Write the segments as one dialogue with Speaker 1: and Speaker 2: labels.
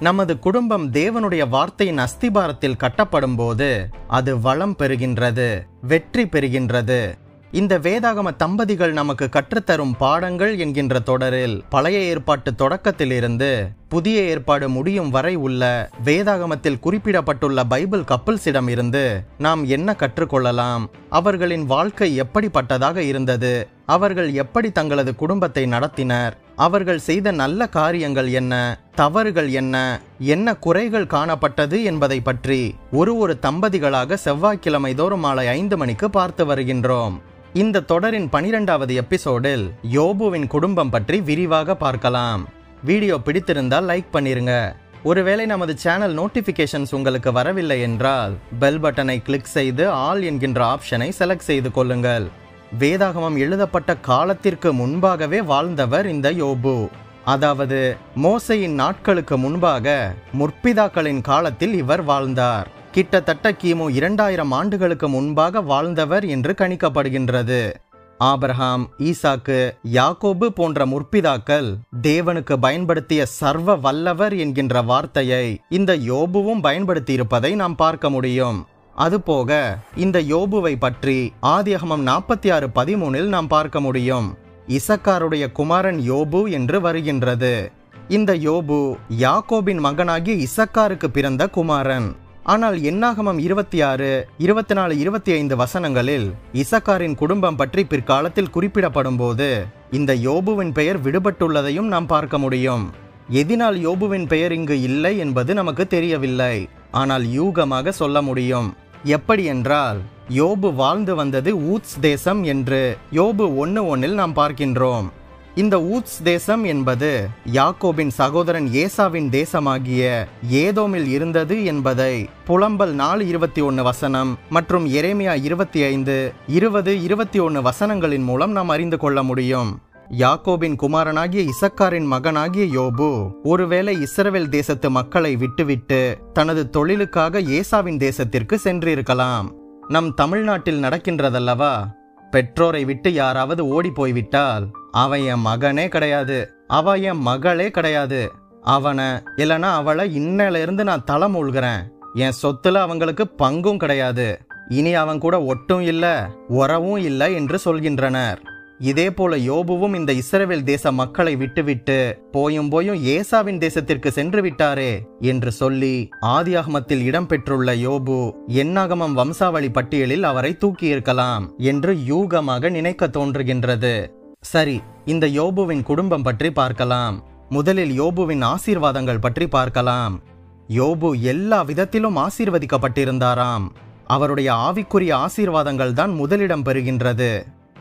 Speaker 1: நமது குடும்பம் தேவனுடைய வார்த்தையின் அஸ்திபாரத்தில் கட்டப்படும் போது அது வளம் பெறுகின்றது வெற்றி பெறுகின்றது. இந்த வேதாகம தம்பதிகள் நமக்கு கற்றுத்தரும் பாடங்கள் என்கின்ற தொடரில் பழைய ஏற்பாட்டு தொடக்கத்திலிருந்து புதிய ஏற்பாடு முடியும் வரை உள்ள வேதாகமத்தில் குறிப்பிடப்பட்டுள்ள பைபிள் கப்பிள்ஸிடம் இருந்து நாம் என்ன கற்றுக்கொள்ளலாம்? அவர்களின் வாழ்க்கை எப்படிப்பட்டதாக இருந்தது? அவர்கள் எப்படி தங்களது குடும்பத்தை நடத்தினர்? அவர்கள் செய்த நல்ல காரியங்கள் என்ன? தவறுகள் என்ன? என்ன குறைகள் காணப்பட்டது என்பதை பற்றி ஒரு ஒரு தம்பதிகளாக செவ்வாய்க்கிழமை தோறும் மாலை ஐந்து மணிக்கு பார்த்து வருகின்றோம். இந்த தொடரின் பனிரெண்டாவது எபிசோடில் யோபுவின் குடும்பம் பற்றி விரிவாக பார்க்கலாம். வீடியோ பிடித்திருந்தால் லைக் பண்ணிருங்க. ஒருவேளை நமது சேனல் நோட்டிபிகேஷன்ஸ் உங்களுக்கு வரவில்லை என்றால் பெல் பட்டனை கிளிக் செய்து ஆல் என்கின்ற ஆப்ஷனை செலக்ட் செய்து கொள்ளுங்கள். வேதாகமம் எழுதப்பட்ட காலத்திற்கு முன்பாகவே வாழ்ந்தவர் இந்த யோபு. அதாவது மோசையின் நாட்களுக்கு முன்பாக முற்பிதாக்களின் காலத்தில் இவர் வாழ்ந்தார். கிட்டத்தட்ட கிமு இரண்டாயிரம் ஆண்டுகளுக்கு முன்பாக வாழ்ந்தவர் என்று கணிக்கப்படுகின்றது. ஆபரஹாம் ஈசாக்கு யாக்கோபு போன்ற முற்பிதாக்கள் தேவனுக்கு பயன்படுத்திய சர்வ வல்லவர் என்கின்ற வார்த்தையை இந்த யோபுவும் பயன்படுத்தி இருப்பதை நாம் பார்க்க முடியும். அதுபோக இந்த யோபுவை பற்றி ஆதியகமம் நாற்பத்தி ஆறு பதிமூனில் நாம் பார்க்க முடியும். இசக்காருடைய குமாரன் யோபு என்று வருகின்றது. இந்த யோபு யாக்கோபின் மகனாகிய இசக்காருக்கு பிறந்த குமாரன். ஆனால் என்னாகமம் இருபத்தி ஆறு இருபத்தி நாலு இருபத்தி ஐந்து வசனங்களில் இசக்காரின் குடும்பம் பற்றி பிற்காலத்தில் குறிப்பிடப்படும் போது இந்த யோபுவின் பெயர் விடுபட்டுள்ளதையும் நாம் பார்க்க முடியும். எதினால் யோபுவின் பெயர் இங்கு இல்லை என்பது நமக்கு தெரியவில்லை. ஆனால் யூகமாக சொல்ல முடியும். எப்படி என்றால் யோபு வாழ்ந்து வந்தது ஊத்ஸ் தேசம் என்று யோபு ஒன்று ஒன்றில் நாம் பார்க்கின்றோம். இந்த ஊத்ஸ் தேசம் என்பது யாக்கோபின் சகோதரன் ஏசாவின் தேசமாகிய ஏதோமில் இருந்தது என்பதை புலம்பல் நாலு இருபத்தி ஒன்று வசனம் மற்றும் எரேமியா இருபத்தி ஐந்து இருபது இருபத்தி ஒன்று வசனங்களின் மூலம் நாம் அறிந்து கொள்ள முடியும். யாக்கோபின் குமாரனாகிய இசக்காரின் மகனாகிய யோபு ஒருவேளை இஸ்ரவேல் தேசத்து மக்களை விட்டுவிட்டு தனது தொழிலுக்காக ஏசாவின் தேசத்திற்கு சென்றிருக்கலாம். நம் தமிழ்நாட்டில் நடக்கின்றதல்லவா? பெற்றோரை விட்டு யாராவது ஓடி போய்விட்டால் அவன் என் மகனே கிடையாது அவ என் மகளே கிடையாது. அவனை இல்லனா அவளை இன்னையில இருந்து நான் தலை மூழ்கிறேன். என் சொத்துல அவங்களுக்கு பங்கும் கிடையாது. இனி அவன் கூட ஒட்டும் இல்லை உறவும் இல்லை என்று சொல்கின்றனர். இதே போல யோபுவும் இந்த இஸ்ரவேல் தேச மக்களை விட்டுவிட்டு போயும் போயும் ஏசாவின் தேசத்திற்கு சென்று விட்டாரே என்று சொல்லி ஆதியாகமத்தில் இடம்பெற்றுள்ள யோபு எண்ணாகமம் வம்சாவளி பட்டியலில் அவரை தூக்கியிருக்கலாம் என்று யூகமாக நினைக்க தோன்றுகின்றது. சரி இந்த யோபுவின் குடும்பம் பற்றி பார்க்கலாம். முதலில் யோபுவின் ஆசீர்வாதங்கள் பற்றி பார்க்கலாம். யோபு எல்லா விதத்திலும் ஆசீர்வதிக்கப்பட்டிருந்தாராம். அவருடைய ஆவிக்குரிய ஆசீர்வாதங்கள் தான் முதலிடம் பெறுகின்றது.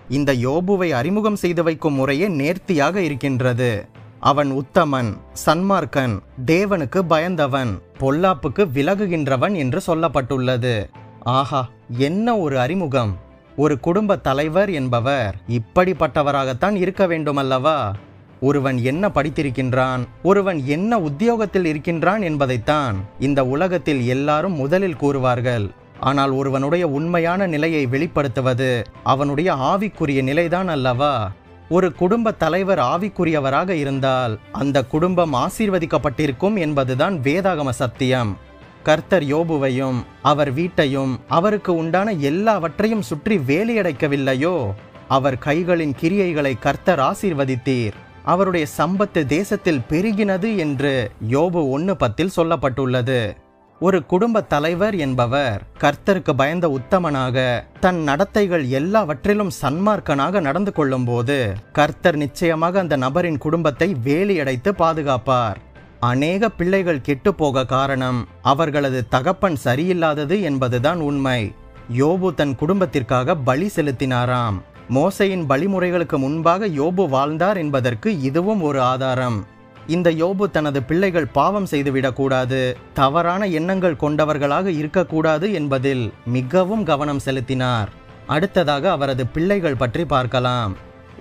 Speaker 1: இந்த யோபுவை அறிமுகம் செய்து வைக்கும் முறையே நேர்த்தியாக இருக்கின்றது. அவன் உத்தமன் சன்மார்க்கன் தேவனுக்கு பயந்தவன் பொல்லாப்புக்கு விலகுகின்றவன் என்று சொல்லப்பட்டுள்ளது. ஆஹா என்ன ஒரு அறிமுகம்! ஒரு குடும்ப தலைவர் என்பவர் இப்படிப்பட்டவராகத்தான் இருக்க வேண்டுமல்லவா? ஒருவன் என்ன படித்திருக்கின்றான்? ஒருவன் என்ன உத்தியோகத்தில் இருக்கின்றான் என்பதைத்தான் இந்த உலகத்தில் எல்லாரும் முதலில் கூறுவார்கள். ஆனால் ஒருவனுடைய உண்மையான நிலையை வெளிப்படுத்துவது அவனுடைய ஆவிக்குரிய நிலைதான் அல்லவா? ஒரு குடும்ப தலைவர் ஆவிக்குரியவராக இருந்தால் அந்த குடும்பம் ஆசீர்வதிக்கப்பட்டிருக்கும் என்பதுதான் வேதாகம சத்தியம். கர்த்தர் யோபுவையும் அவர் வீட்டையும் அவருக்கு உண்டான எல்லாவற்றையும் சுற்றி வேலையடைக்கவில்லையோ? அவர் கைகளின் கிரியைகளை கர்த்தர் ஆசீர்வதித்தீர். அவருடைய சம்பத்து தேசத்தில் பெருகினது என்று யோபு ஒன்று பத்தில் சொல்லப்பட்டுள்ளது. ஒரு குடும்ப தலைவர் என்பவர் கர்த்தருக்கு பயந்த உத்தமனாக தன் நடத்தைகள் எல்லாவற்றிலும் சன்மார்க்கனாக நடந்து கொள்ளும்போது கர்த்தர் நிச்சயமாக அந்த நபரின் குடும்பத்தை வேலியடைத்து பாதுகாப்பார். அநேக பிள்ளைகள் கெட்டு போக காரணம் அவர்களது தகப்பன் சரியில்லாதது என்பதுதான் உண்மை. யோபு தன் குடும்பத்திற்காக பலி செலுத்தினாராம். மோசையின் பலிமுறைகளுக்கு முன்பாக யோபு வாழ்ந்தார் என்பதற்கு இதுவும் ஒரு ஆதாரம். இந்த யோபு தனது பிள்ளைகள் பாவம் செய்துவிடக்கூடாது தவறான எண்ணங்கள் கொண்டவர்களாக இருக்கக்கூடாது என்பதில் மிகவும் கவனம் செலுத்தினார். அடுத்ததாக அவரது பிள்ளைகள் பற்றி பார்க்கலாம்.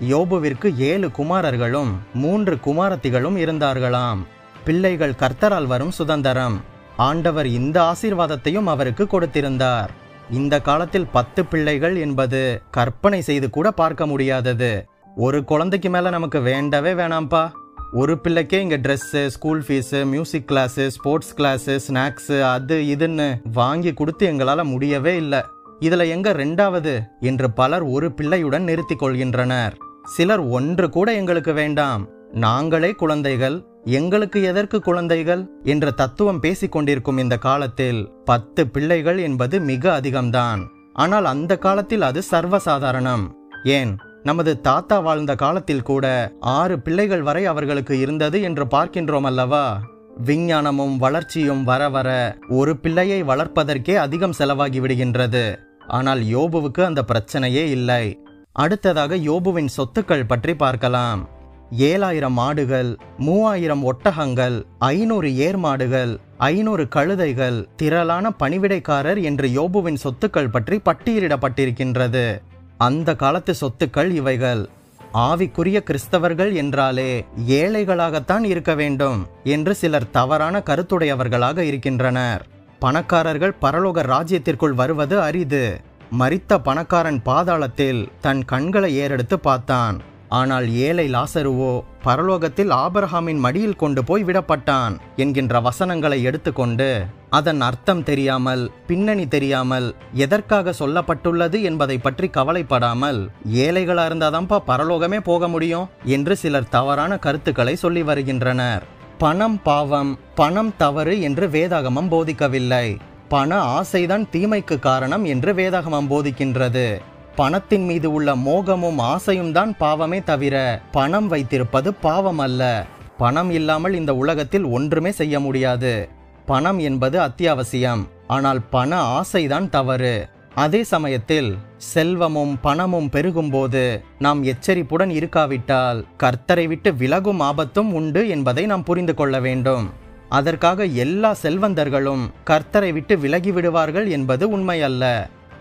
Speaker 1: யோபுவிற்கு ஏழு குமாரர்களும் மூன்று குமாரத்திகளும் இருந்தார்களாம். பிள்ளைகள் கர்த்தரால் வரும் சுதந்திரம். ஆண்டவர் இந்த ஆசீர்வாதத்தையும் அவருக்கு கொடுத்திருந்தார். இந்த காலத்தில் பத்து பிள்ளைகள் என்பது கற்பனை செய்து கூட பார்க்க முடியாதது. ஒரு குழந்தைக்கு மேல நமக்கு வேண்டவே வேணாம்ப்பா. ஒரு பிள்ளைக்கே இங்க dress school fees music class sports class snacks அது இதுன்னு வாங்கி கொடுத்து எங்களால் முடியவே இல்லை. இதுல எங்க ரெண்டாவது? என்று பலர் ஒரு பிள்ளையுடன் நிறுத்திக் கொள்கின்றனர். சிலர் ஒன்று கூட எங்களுக்கு வேண்டாம். நாங்களே குழந்தைகள் எங்களுக்கு எதற்கு குழந்தைகள்? என்ற தத்துவம் பேசிக் கொண்டிருக்கும் இந்த காலத்தில் பத்து பிள்ளைகள் என்பது மிக அதிகம்தான். ஆனால் அந்த காலத்தில் அது சர்வசாதாரணம். ஏன்? நமது தாத்தா வாழ்ந்த காலத்தில் கூட ஆறு பிள்ளைகள் வரை அவர்களுக்கு இருந்தது என்று பார்க்கின்றோம் அல்லவா? விஞ்ஞானமும் வளர்ச்சியும் வர வர ஒரு பிள்ளையை வளர்ப்பதற்கே அதிகம் செலவாகி விடுகின்றது. ஆனால் யோபுவுக்கு அந்த பிரச்சனையே இல்லை. அடுத்ததாக யோபுவின் சொத்துக்கள் பற்றி பார்க்கலாம். ஏழாயிரம் ஆடுகள் மூவாயிரம் ஒட்டகங்கள் ஐநூறு ஏர் மாடுகள் ஐநூறு கழுதைகள் திரளான பணிவிடைக்காரர் என்று யோபுவின் சொத்துக்கள் பற்றி பட்டியலிடப்பட்டிருக்கின்றது. அந்த காலத்து சொத்துக்கள் இவைகள். ஆவிக்குரிய கிறிஸ்தவர்கள் என்றாலே ஏழைகளாகத்தான் இருக்க வேண்டும் என்று சிலர் தவறான கருத்துடையவர்களாக இருக்கின்றனர். பணக்காரர்கள் பரலோக ராஜ்யத்திற்குள் வருவது அரிது. மறித்த பணக்காரன் பாதாளத்தில் தன் கண்களை ஏறெடுத்து பார்த்தான். ஆனால் ஏழை லாசருவோ பரலோகத்தில் ஆபரஹாமின் மடியில் கொண்டு போய் விடப்பட்டான் என்கின்ற வசனங்களை எடுத்துக்கொண்டு அதன் அர்த்தம் தெரியாமல் பின்னணி தெரியாமல் எதற்காக சொல்லப்பட்டுள்ளது என்பதை பற்றி கவலைப்படாமல் ஏழைகளா இருந்தாதான்ப்பா பரலோகமே போக முடியும் என்று சிலர் தவறான கருத்துக்களை சொல்லி வருகின்றனர். பணம் பாவம் பணம் தவறு என்று வேதாகமம் போதிக்கவில்லை. பண ஆசைதான் தீமைக்கு காரணம் என்று வேதாகமம் போதிக்கின்றது. பணத்தின் மீது உள்ள மோகமும் ஆசையும் தான் பாவமே தவிர பணம் வைத்திருப்பது பாவம் அல்ல. பணம் இல்லாமல் இந்த உலகத்தில் ஒன்றுமே செய்ய முடியாது. பணம் என்பது அத்தியாவசியம். ஆனால் பண ஆசைதான் தவறு. அதே சமயத்தில் செல்வமும் பணமும் பெருகும்போது நாம் எச்சரிப்புடன் இருக்காவிட்டால் கர்த்தரை விட்டு விலகும் ஆபத்தும் உண்டு என்பதை நாம் புரிந்து கொள்ள வேண்டும். அதற்காக எல்லா செல்வந்தர்களும் கர்த்தரை விட்டு விலகி விடுவார்கள் என்பது உண்மை அல்ல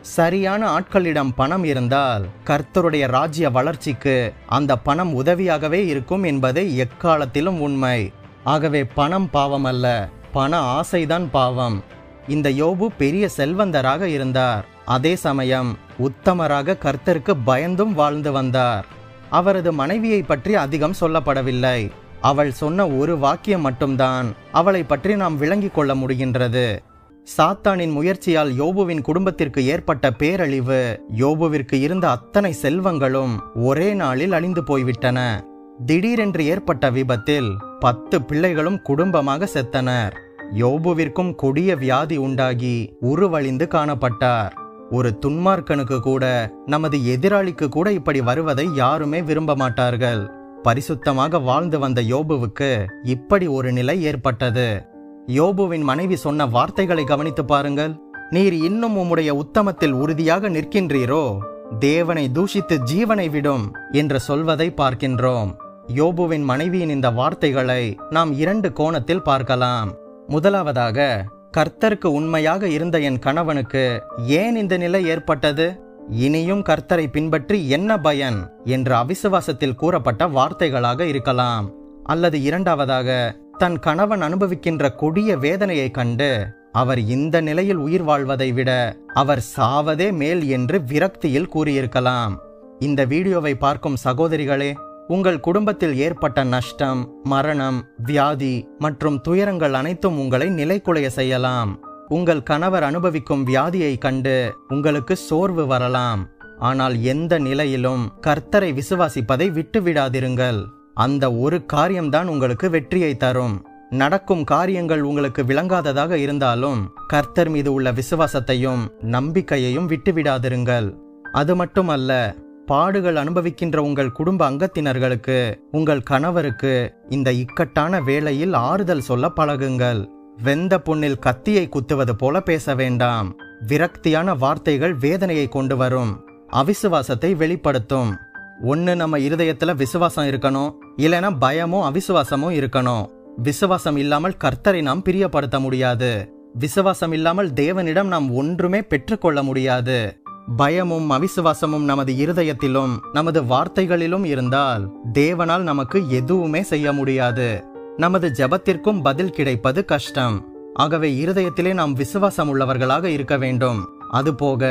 Speaker 1: சரியான ஆட்களிடம் பணம் இருந்தால் கர்த்தருடைய ராஜ்ய வளர்ச்சிக்கு அந்த பணம் உதவியாகவே இருக்கும் என்பதே எக்காலத்திலும் உண்மை. ஆகவே பணம் பாவம் அல்ல பண ஆசைதான் பாவம். இந்த யோபு பெரிய செல்வந்தராக இருந்தார். அதே சமயம் உத்தமராக கர்த்தருக்கு பயந்தும் வாழ்ந்து வந்தார். அவரது மனைவியை பற்றி அதிகம் சொல்லப்படவில்லை. அவள் சொன்ன ஒரு வாக்கியம் மட்டும்தான் அவளை பற்றி நாம் விளங்கிக் கொள்ள முடிகின்றது. சாத்தானின் முயற்சியால் யோபுவின் குடும்பத்திற்கு ஏற்பட்ட பேரழிவு யோபுவிற்கு இருந்த அத்தனை செல்வங்களும் ஒரே நாளில் அழிந்து போய்விட்டன. திடீரென்று ஏற்பட்ட விபத்தில் பத்து பிள்ளைகளும் குடும்பமாக செத்தனர். யோபுவிற்கும் கொடிய வியாதி உண்டாகி உருவழிந்து காணப்பட்டார். ஒரு துன்மார்க்கனுக்கு கூட நமது எதிராளிக்கு கூட இப்படி வருவதை யாருமே விரும்ப மாட்டார்கள். பரிசுத்தமாக வாழ்ந்து வந்த யோபுவுக்கு இப்படி ஒரு நிலை ஏற்பட்டது. யோபுவின் மனைவி சொன்ன வார்த்தைகளை கவனித்து பாருங்கள். நீர் இன்னும் உம்முடைய உத்தமத்தில் உறுதியாக நிற்கின்றீரோ? தேவனை தூஷித்து ஜீவனை விடும் என்று சொல்வதை பார்க்கின்றோம். யோபுவின் மனைவியின் இந்த வார்த்தைகளை நாம் இரண்டு கோணத்தில் பார்க்கலாம். முதலாவதாக கர்த்தருக்கு உண்மையாக இருந்த என் கணவனுக்கு ஏன் இந்த நிலை ஏற்பட்டது? இனியும் கர்த்தரை பின்பற்றி என்ன பயன்? என்று அவிசுவாசத்தில் கூறப்பட்ட வார்த்தைகளாக இருக்கலாம். அல்லது இரண்டாவதாக தன் கணவன் அனுபவிக்கின்ற கொடிய வேதனையை கண்டு அவர் இந்த நிலையில் உயிர் வாழ்வதை விட அவர் சாவதே மேல் என்று விரக்தியில் கூறியிருக்கலாம். இந்த வீடியோவை பார்க்கும் சகோதரிகளே உங்கள் குடும்பத்தில் ஏற்பட்ட நஷ்டம் மரணம் வியாதி மற்றும் துயரங்கள் அனைத்தும் உங்களை நிலைக்குலைய செய்யலாம். உங்கள் கணவர் அனுபவிக்கும் வியாதியை கண்டு உங்களுக்கு சோர்வு வரலாம். ஆனால் எந்த நிலையிலும் கர்த்தரை விசுவாசிப்பதை விட்டுவிடாதிருங்கள். அந்த ஒரு காரியம்தான் உங்களுக்கு வெற்றியை தரும். நடக்கும் காரியங்கள் உங்களுக்கு விளங்காததாக இருந்தாலும் கர்த்தர் மீது உள்ள விசுவாசத்தையும் நம்பிக்கையையும் விட்டுவிடாதிருங்கள். அது மட்டுமல்ல பாடுகள் அனுபவிக்கின்ற உங்கள் குடும்ப அங்கத்தினர்களுக்கு உங்கள் கணவருக்கு இந்த இக்கட்டான வேளையில் ஆறுதல் சொல்ல பழகுங்கள். வெந்த புண்ணில் கத்தியை குத்துவது போல பேச வேண்டாம். விரக்தியான வார்த்தைகள் வேதனையை கொண்டு வரும். அவிசுவாசத்தை வெளிப்படுத்தும். ஒன்று நம்ம இருதயத்துல விசுவாசம் இருக்கணும் இல்லைன்னா பயமும் அவிசுவாசமும் இருக்கணும். விசுவாசம் இல்லாமல் கர்த்தரை நாம் பிரியப்படுத்த முடியாது. விசுவாசம் இல்லாமல் தேவனிடம் நாம் ஒன்றுமே பெற்றுக்கொள்ள முடியாது. பயமும் அவிசுவாசமும் நமது இருதயத்திலும் நமது வார்த்தைகளிலும் இருந்தால் தேவனால் நமக்கு எதுவுமே செய்ய முடியாது. நமது ஜெபத்திற்கும் பதில் கிடைப்பது கஷ்டம். ஆகவே இருதயத்திலே நாம் விசுவாசம் உள்ளவர்களாக இருக்க வேண்டும். அதுபோக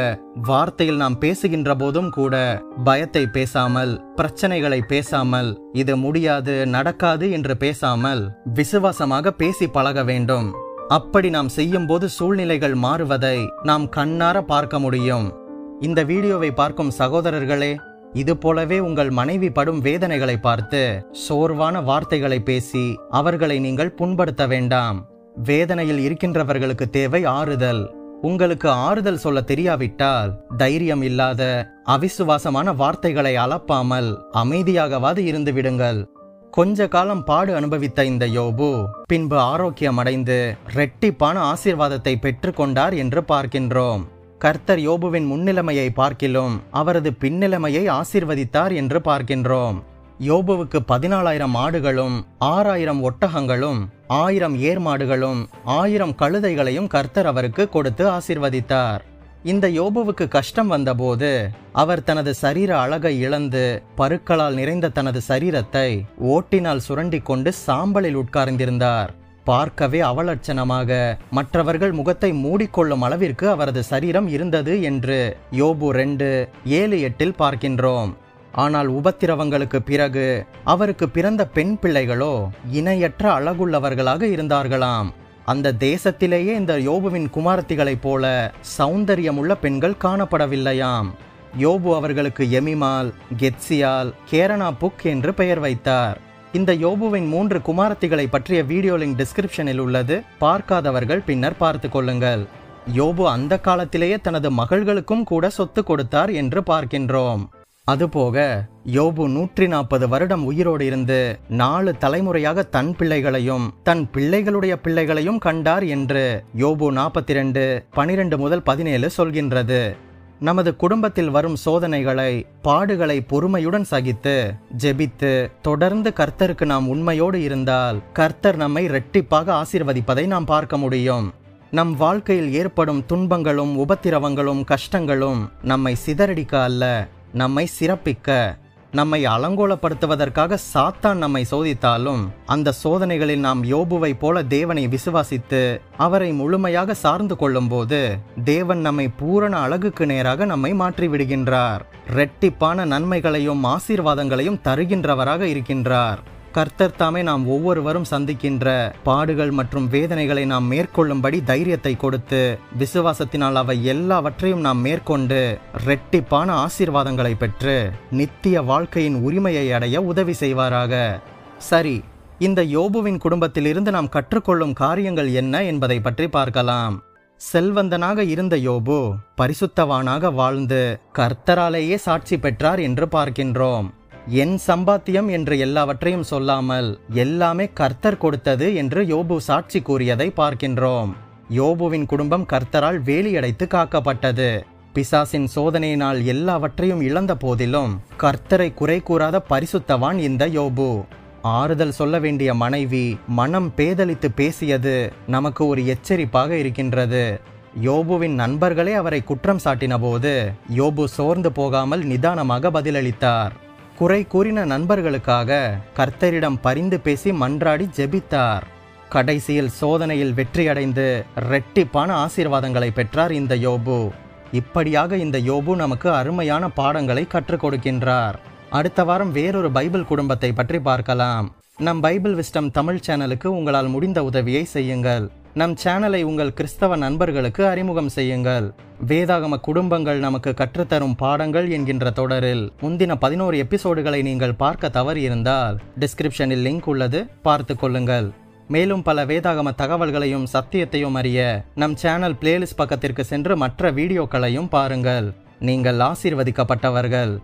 Speaker 1: வார்த்தையில் நாம் பேசுகின்ற போதும் கூட பயத்தை பேசாமல் பிரச்சனைகளை பேசாமல் இது முடியாது நடக்காது என்று பேசாமல் விசுவாசமாக பேசி பழக வேண்டும். அப்படி நாம் செய்யும்போது சூழ்நிலைகள் மாறுவதை நாம் கண்ணார பார்க்க முடியும். இந்த வீடியோவை பார்க்கும் சகோதரர்களே இது போலவே உங்கள் மனைவி படும் வேதனைகளை பார்த்து சோர்வான வார்த்தைகளை பேசி அவர்களை நீங்கள் புண்படுத்த வேண்டாம். வேதனையில் இருக்கின்றவர்களுக்கு தேவை ஆறுதல். உங்களுக்கு ஆறுதல் சொல்ல தெரியாவிட்டால் தைரியம் இல்லாத அவிசுவாசமான வார்த்தைகளை அளப்பாமல் அமைதியாகவாது இருந்து விடுங்கள். கொஞ்ச காலம் பாடு அனுபவித்த இந்த யோபு பின்பு ஆரோக்கியம் அடைந்து ரெட்டிப்பான ஆசீர்வாதத்தை பெற்றுக்கொண்டார் என்று பார்க்கின்றோம். கர்த்தர் யோபுவின் முன்னிலைமையை பார்க்கிலும் அவரது பின்னிலைமையை ஆசீர்வதித்தார் என்று பார்க்கின்றோம். யோபுவுக்கு பதினாலாயிரம் ஆடுகளும் ஆறாயிரம் ஒட்டகங்களும் ஆயிரம் ஏர்மாடுகளும் ஆயிரம் கழுதைகளையும் கர்த்தர் அவருக்கு கொடுத்து ஆசீர்வதித்தார். இந்த யோபுவுக்கு கஷ்டம் வந்தபோது அவர் தனது சரீர அழகை இழந்து பருக்களால் நிறைந்த தனது சரீரத்தை ஓட்டினால் சுரண்டி கொண்டு சாம்பலில் உட்கார்ந்திருந்தார். பார்க்கவே அவலட்சணமாக மற்றவர்கள் முகத்தை மூடிக்கொள்ளும் அளவிற்கு அவரது சரீரம் இருந்தது என்று யோபு ரெண்டு ஏழு எட்டில் பார்க்கின்றோம். ஆனால் உபத்திரவங்களுக்கு பிறகு அவருக்கு பிறந்த பெண் பிள்ளைகளோ இணையற்ற அழகுள்ளவர்களாக இருந்தார்களாம். அந்த தேசத்திலேயே இந்த யோபுவின் குமாரத்திகளைப் போல சௌந்தரியமுள்ள பெண்கள் காணப்படவில்லையாம். யோபு அவர்களுக்கு எமிமால் கெட்சியால் கேரனா புக் என்று பெயர் வைத்தார். இந்த யோபுவின் மூன்று குமாரத்திகளை பற்றிய வீடியோ லிங்க் டிஸ்கிரிப்ஷனில் உள்ளது. பார்க்காதவர்கள் பின்னர் பார்த்து கொள்ளுங்கள். யோபு அந்த காலத்திலேயே தனது மகள்களுக்கும் கூட சொத்து கொடுத்தார் என்று பார்க்கின்றோம். அதுபோக யோபு நூற்றி நாற்பது வருடம் உயிரோடு இருந்து நாலு தலைமுறையாக தன் பிள்ளைகளையும் தன் பிள்ளைகளுடைய பிள்ளைகளையும் கண்டார் என்று யோபு நாற்பத்தி ரெண்டு பனிரெண்டு முதல் பதினேழு சொல்கின்றது. நமது குடும்பத்தில் வரும் சோதனைகளை பாடுகளை பொறுமையுடன் சகித்து ஜெபித்து தொடர்ந்து கர்த்தருக்கு நாம் உண்மையோடு இருந்தால் கர்த்தர் நம்மை இரட்டிப்பாக ஆசீர்வதிப்பதை நாம் பார்க்க முடியும். நம் வாழ்க்கையில் ஏற்படும் துன்பங்களும் உபத்திரவங்களும் கஷ்டங்களும் நம்மை சிதறடிக்க அல்ல. நம்மை சிறப்பிக்க நம்மை அலங்கோலப்படுத்துவதற்காக சாத்தான் நம்மை சோதித்தாலும் அந்த சோதனைகளில் நாம் யோபுவை போல தேவனை விசுவாசித்து அவரை முழுமையாக சார்ந்து கொள்ளும்போது தேவன் நம்மை பூரண அழகுக்கு நேராக நம்மை மாற்றி விடுகின்றார் ரெட்டிப்பான நன்மைகளையும் ஆசீர்வாதங்களையும் தருகின்றவராக இருக்கின்றார். கர்த்தர் தாமே நாம் ஒவ்வொருவரும் சந்திக்கின்ற பாடுகள் மற்றும் வேதனைகளை நாம் மேற்கொள்ளும்படி தைரியத்தை கொடுத்து விசுவாசத்தினால் அவை எல்லாவற்றையும் நாம் மேற்கொண்டு ரெட்டிப்பான ஆசீர்வாதங்களை பெற்று நித்திய வாழ்க்கையின் உரிமையை அடைய உதவி செய்வாராக. சரி இந்த யோபுவின் குடும்பத்திலிருந்து நாம் கற்றுக்கொள்ளும் காரியங்கள் என்ன என்பதை பற்றி பார்க்கலாம். செல்வந்தனாக இருந்த யோபு பரிசுத்தவானாக வாழ்ந்து கர்த்தராலேயே சாட்சி பெற்றார் என்று பார்க்கின்றோம். என் சம்பாத்தியம் என்று எல்லாவற்றையும் சொல்லாமல் எல்லாமே கர்த்தர் கொடுத்தது என்று யோபு சாட்சி கூறியதை பார்க்கின்றோம். யோபுவின் குடும்பம் கர்த்தரால் வேலியடைத்து காக்கப்பட்டது. பிசாசின் சோதனையினால் எல்லாவற்றையும் இழந்த போதிலும் கர்த்தரை குறை கூறாத பரிசுத்தவான் இந்த யோபு. ஆறுதல் சொல்ல வேண்டிய மனைவி மனம் பேதலித்து பேசியது நமக்கு ஒரு எச்சரிப்பாக இருக்கின்றது. யோபுவின் நண்பர்களே அவரை குற்றம் சாட்டின போது யோபு சோர்ந்து போகாமல் நிதானமாக பதிலளித்தார். குறை கூறின நண்பர்களுக்காக கர்த்தரிடம் பரிந்து பேசி மன்றாடி ஜெபித்தார். கடைசியில் சோதனையில் வெற்றியடைந்து ரெட்டிப்பான ஆசீர்வாதங்களை பெற்றார் இந்த யோபு. இப்படியாக இந்த யோபு நமக்கு அருமையான பாடங்களை கற்றுக் கொடுக்கின்றார். அடுத்த வாரம் வேறொரு பைபிள் குடும்பத்தை பற்றி பார்க்கலாம். நம் பைபிள் விஸ்டம் தமிழ் சேனலுக்கு உங்களால் முடிந்த உதவியை செய்யுங்கள். நம் சேனலை உங்கள் கிறிஸ்தவ நண்பர்களுக்கு அறிமுகம் செய்யுங்கள். வேதாகம குடும்பங்கள் நமக்கு கற்றுத்தரும் பாடங்கள் என்கின்ற தொடரில் முந்தின பதினோரு எபிசோடுகளை நீங்கள் பார்க்க தவறியிருந்தால் டிஸ்கிரிப்ஷனில் லிங்க் உள்ளது. பார்த்து கொள்ளுங்கள். மேலும் பல வேதாகம தகவல்களையும் சத்தியத்தையும் அறிய நம் சேனல் பிளேலிஸ்ட் பக்கத்திற்கு சென்று மற்ற வீடியோக்களையும் பாருங்கள். நீங்கள் ஆசீர்வதிக்கப்பட்டவர்கள்.